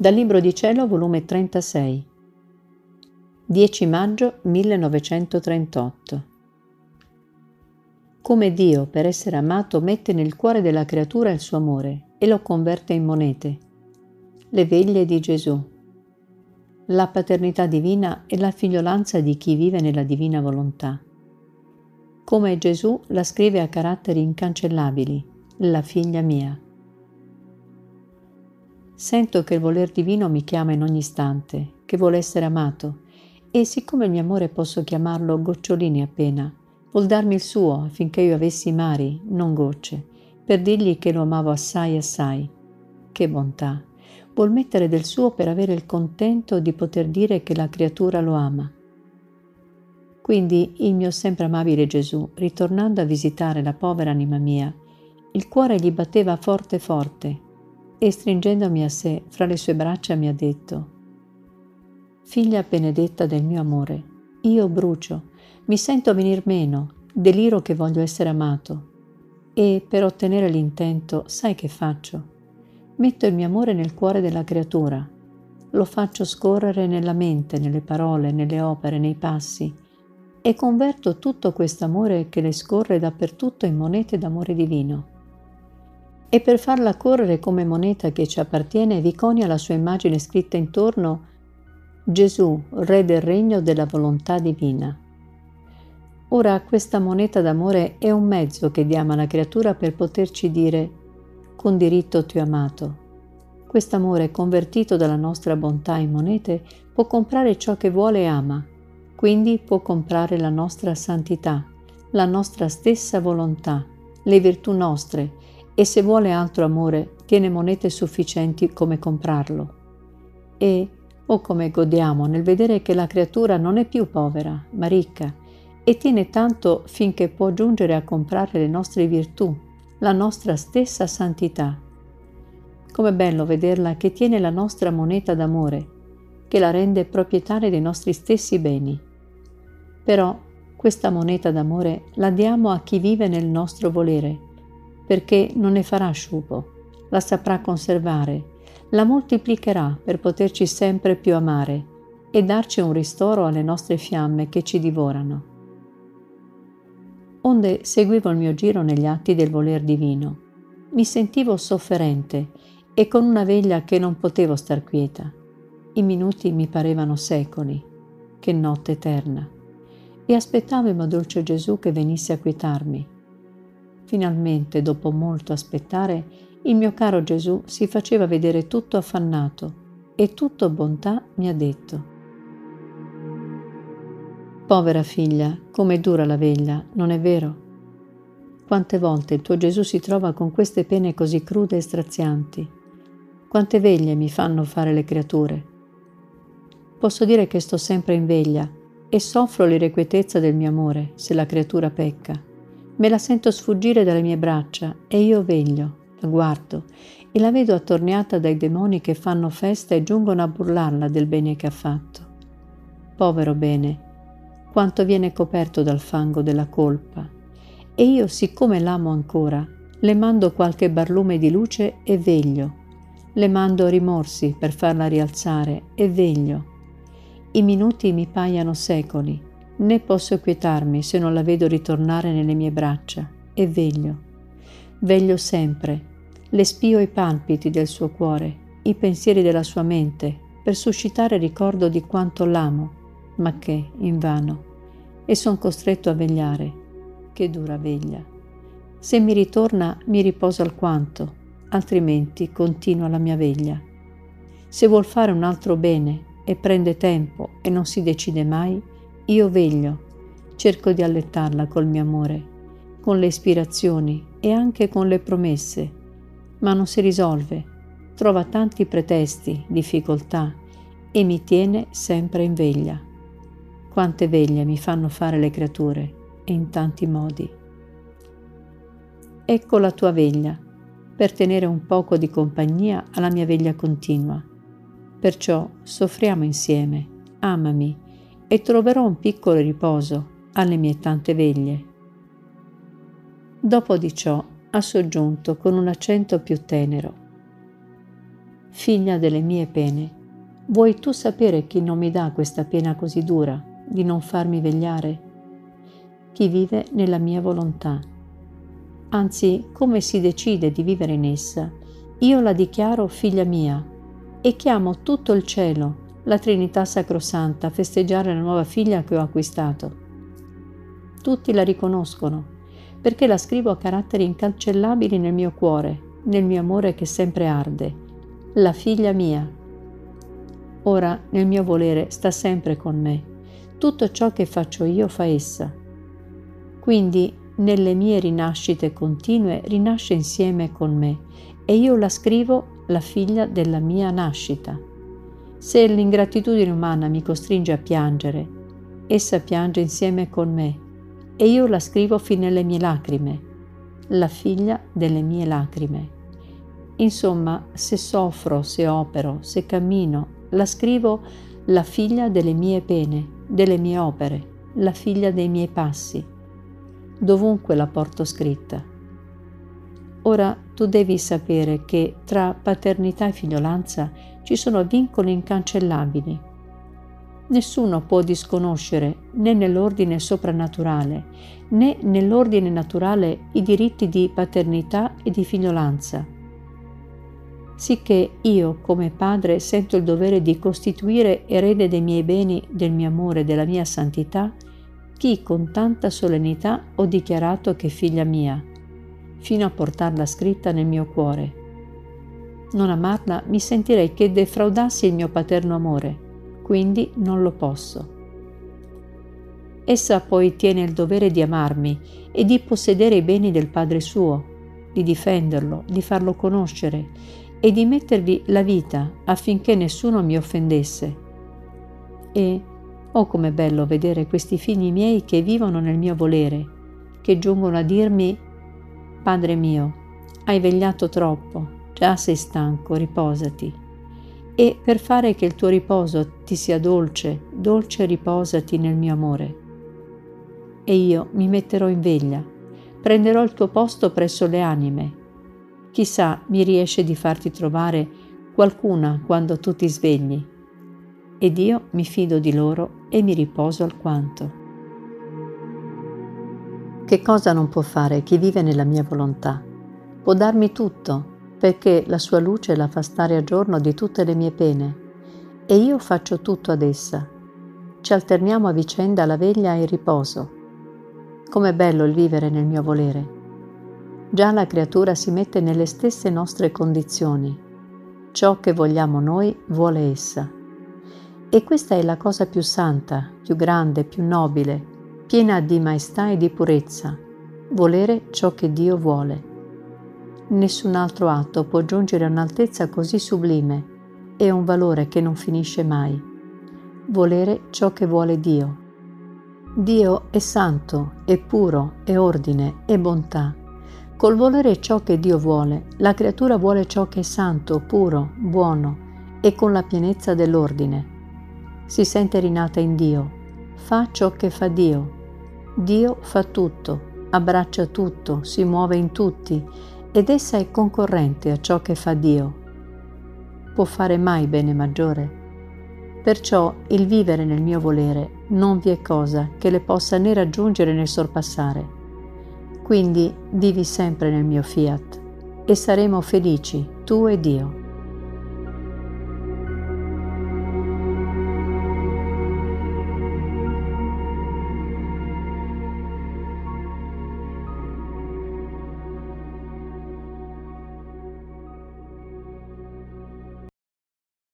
Dal Libro di Cielo, volume 36. 10 maggio 1938. Come Dio, per essere amato, mette nel cuore della creatura il suo amore e lo converte in monete. Le veglie di Gesù. La paternità divina e la figliolanza di chi vive nella divina volontà. Come Gesù la scrive a caratteri incancellabili, la figlia mia. Sento che il voler divino mi chiama in ogni istante, che vuole essere amato, e siccome il mio amore posso chiamarlo gocciolini appena, vuol darmi il suo affinché io avessi mari, non gocce, per dirgli che lo amavo assai assai. Che bontà! Vuol mettere del suo per avere il contento di poter dire che la creatura lo ama. Quindi il mio sempre amabile Gesù, ritornando a visitare la povera anima mia, il cuore gli batteva forte forte e stringendomi a sé fra le sue braccia mi ha detto, Figlia benedetta del mio amore, io brucio, mi sento venir meno, deliro che voglio essere amato, e per ottenere l'intento sai che faccio? Metto il mio amore nel cuore della creatura, lo faccio scorrere nella mente, nelle parole, nelle opere, nei passi, e converto tutto questo amore che le scorre dappertutto in monete d'amore divino e per farla correre come moneta che ci appartiene vi conia la sua immagine scritta intorno Gesù, Re del regno della volontà divina. Ora questa moneta d'amore è un mezzo che diamo alla creatura per poterci dire con diritto ti ho amato. Quest'amore convertito dalla nostra bontà in monete può comprare ciò che vuole e ama, quindi può comprare la nostra santità, la nostra stessa volontà, le virtù nostre, e se vuole altro amore tiene monete sufficienti come comprarlo. E, oh come godiamo nel vedere che la creatura non è più povera, ma ricca, e tiene tanto finché può giungere a comprare le nostre virtù, la nostra stessa santità. Com'è bello vederla che tiene la nostra moneta d'amore, che la rende proprietaria dei nostri stessi beni. Però questa moneta d'amore la diamo a chi vive nel nostro volere, perché non ne farà sciupo, la saprà conservare, la moltiplicherà per poterci sempre più amare e darci un ristoro alle nostre fiamme che ci divorano. Onde seguivo il mio giro negli atti del voler divino. Mi sentivo sofferente e con una veglia che non potevo star quieta. I minuti mi parevano secoli, che notte eterna, e aspettavo il mio dolce Gesù che venisse a quietarmi Finalmente, dopo molto aspettare, il mio caro Gesù si faceva vedere tutto affannato e tutto bontà mi ha detto. Povera figlia, come dura la veglia, non è vero? Quante volte il tuo Gesù si trova con queste pene così crude e strazianti? Quante veglie mi fanno fare le creature? Posso dire che sto sempre in veglia e soffro l'irrequietezza del mio amore se la creatura pecca Me la sento sfuggire dalle mie braccia e io veglio, la guardo e la vedo attorniata dai demoni che fanno festa e giungono a burlarla del bene che ha fatto. Povero bene, quanto viene coperto dal fango della colpa. E io, siccome l'amo ancora, le mando qualche barlume di luce e veglio. Le mando rimorsi per farla rialzare e veglio. I minuti mi paiano secoli né posso quietarmi se non la vedo ritornare nelle mie braccia e veglio. Veglio sempre, le spio i palpiti del suo cuore, i pensieri della sua mente, per suscitare ricordo di quanto l'amo, ma che, invano, e son costretto a vegliare. Che dura veglia. Se mi ritorna mi riposo alquanto, altrimenti continua la mia veglia. Se vuol fare un altro bene e prende tempo e non si decide mai, io veglio, cerco di allettarla col mio amore, con le ispirazioni e anche con le promesse, ma non si risolve, trova tanti pretesti, difficoltà e mi tiene sempre in veglia. Quante veglie mi fanno fare le creature e in tanti modi. Ecco la tua veglia, per tenere un poco di compagnia alla mia veglia continua. Perciò soffriamo insieme, amami, e troverò un piccolo riposo alle mie tante veglie. Dopo di ciò ha soggiunto con un accento più tenero. figlia delle mie pene. Vuoi tu sapere chi non mi dà questa pena così dura, di non farmi vegliare? Chi vive nella mia volontà. Anzi, come si decide di vivere in essa, io la dichiaro figlia mia e chiamo tutto il cielo, la Trinità Sacrosanta, a festeggiare la nuova figlia che ho acquistato. Tutti la riconoscono, perché la scrivo a caratteri incancellabili nel mio cuore, nel mio amore che sempre arde, la figlia mia. Ora nel mio volere sta sempre con me, tutto ciò che faccio io fa essa. Quindi nelle mie rinascite continue rinasce insieme con me e io la scrivo la figlia della mia nascita. Se l'ingratitudine umana mi costringe a piangere, essa piange insieme con me e io la scrivo fin nelle mie lacrime la figlia delle mie lacrime. Insomma, se soffro, se opero, se cammino, la scrivo la figlia delle mie pene, delle mie opere, la figlia dei miei passi. Dovunque la porto scritta. Ora tu devi sapere che tra paternità e figliolanza ci sono vincoli incancellabili nessuno può disconoscere né nell'ordine soprannaturale né nell'ordine naturale i diritti di paternità e di figliolanza. Sicché io, come padre, sento il dovere di costituire erede dei miei beni, del mio amore e della mia santità, chi con tanta solennità ho dichiarato che figlia mia, fino a portarla scritta nel mio cuore. Non amarla mi sentirei che defraudassi il mio paterno amore quindi non lo posso. Essa poi tiene il dovere di amarmi e di possedere i beni del Padre suo, di difenderlo, di farlo conoscere e di mettervi la vita affinché nessuno mi offendesse. E oh com'è bello vedere questi figli miei che vivono nel mio volere, che giungono a dirmi Padre mio, hai vegliato troppo, già sei stanco, riposati e per fare che il tuo riposo ti sia dolce, dolce riposati nel mio amore. E io mi metterò in veglia, prenderò il tuo posto presso le anime. Chissà mi riesce di farti trovare qualcuna quando tu ti svegli. Ed io mi fido di loro e mi riposo alquanto. Che cosa non può fare chi vive nella mia volontà? Può darmi tutto, perché la sua luce la fa stare a giorno di tutte le mie pene e io faccio tutto ad essa. Ci alterniamo a vicenda la veglia e il riposo. Com'è bello il vivere nel mio volere. Già la creatura si mette nelle stesse nostre condizioni. Ciò che vogliamo noi vuole essa. E questa è la cosa più santa, più grande, più nobile, piena di maestà e di purezza, volere ciò che Dio vuole. Nessun altro atto può giungere a un'altezza così sublime e un valore che non finisce mai. Volere ciò che vuole Dio. Dio è santo, è puro, è ordine, è bontà. Col volere ciò che Dio vuole, la creatura vuole ciò che è santo, puro, buono e con la pienezza dell'ordine. Si sente rinata in Dio, fa ciò che fa Dio. Dio fa tutto, abbraccia tutto, si muove in tutti ed essa è concorrente a ciò che fa Dio. Può fare mai bene maggiore? Perciò il vivere nel mio volere non vi è cosa che le possa né raggiungere né sorpassare. Quindi vivi sempre nel mio fiat e saremo felici, tu ed io.